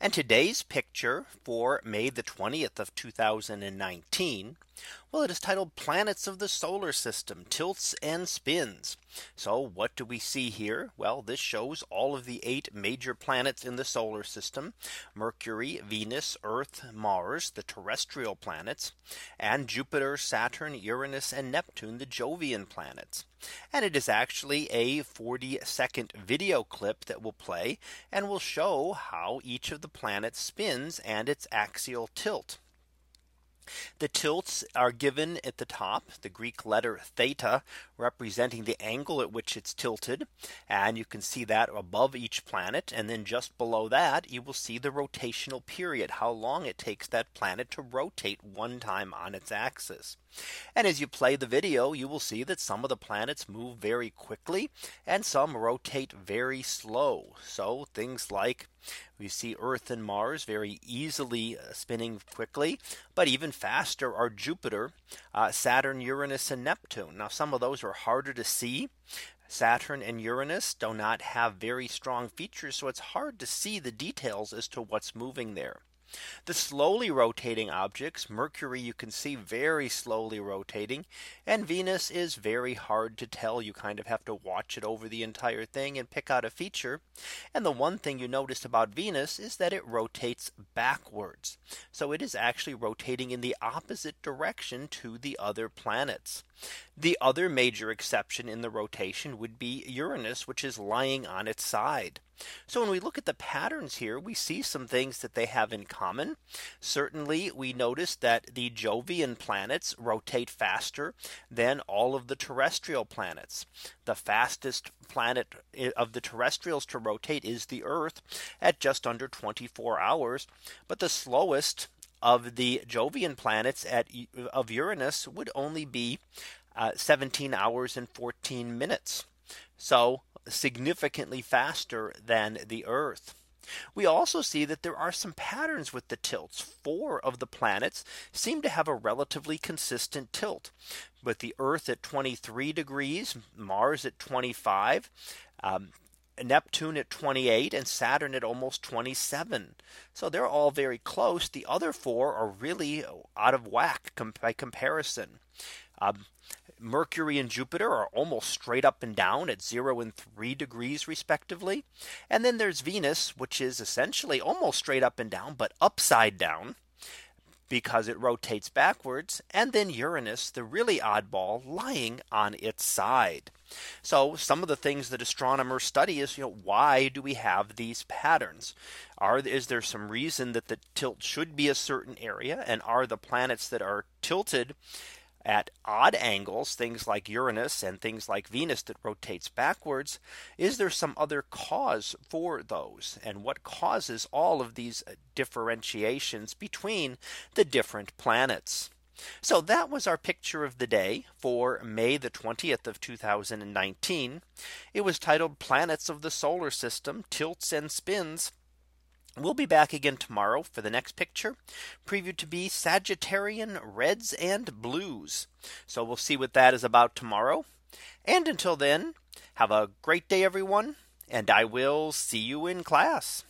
And today's picture for May the 20th of 2019. Well, it is titled planets of the solar system tilts and spins. So what do we see here? Well, this shows all of the eight major planets in the solar system. Mercury, Venus, Earth, Mars, the terrestrial planets, and Jupiter, Saturn, Uranus, and Neptune, the Jovian planets. And it is actually a 40 second video clip that will play and will show how each of the planets spins and its axial tilt. The tilts are given at the top the Greek letter theta representing the angle at which it's tilted. And you can see that above each planet. And then just below that you will see the rotational period how long it takes that planet to rotate one time on its axis. And as you play the video, you will see that some of the planets move very quickly and some rotate very slow. So things like we see Earth and Mars very easily uh, spinning quickly, but even faster are Jupiter, uh, Saturn, Uranus, and Neptune. Now some of those are harder to see. Saturn and Uranus do not have very strong features, so it's hard to see the details as to what's moving there. The slowly rotating objects Mercury you can see very slowly rotating and Venus is very hard to tell you kind of have to watch it over the entire thing and pick out a feature. And the one thing you notice about Venus is that it rotates backwards. So it is actually rotating in the opposite direction to the other planets. The other major exception in the rotation would be Uranus, which is lying on its side. So when we look at the patterns here, we see some things that they have in common. Certainly, we notice that the Jovian planets rotate faster than all of the terrestrial planets. The fastest planet of the terrestrials to rotate is the Earth at just under 24 hours. But the slowest of the Jovian planets at of Uranus would only be uh, 17 hours and 14 minutes. So significantly faster than the Earth. We also see that there are some patterns with the tilts. Four of the planets seem to have a relatively consistent tilt. With the Earth at 23 degrees, Mars at 25, um, Neptune at 28 and Saturn at almost 27. So they're all very close. The other four are really out of whack by comparison. Um, Mercury and Jupiter are almost straight up and down at zero and three degrees respectively. And then there's Venus, which is essentially almost straight up and down, but upside down because it rotates backwards. And then Uranus, the really oddball lying on its side. So some of the things that astronomers study is you know why do we have these patterns? Are is there some reason that the tilt should be a certain area and are the planets that are tilted at odd angles, things like Uranus and things like Venus that rotates backwards. Is there some other cause for those? And what causes all of these uh, differentiations between the different planets? So that was our picture of the day for May the 20th of 2019. It was titled Planets of the Solar System Tilts and Spins. We'll be back again tomorrow for the next picture previewed to be Sagittarian reds and blues. So we'll see what that is about tomorrow. And until then, have a great day, everyone. And I will see you in class.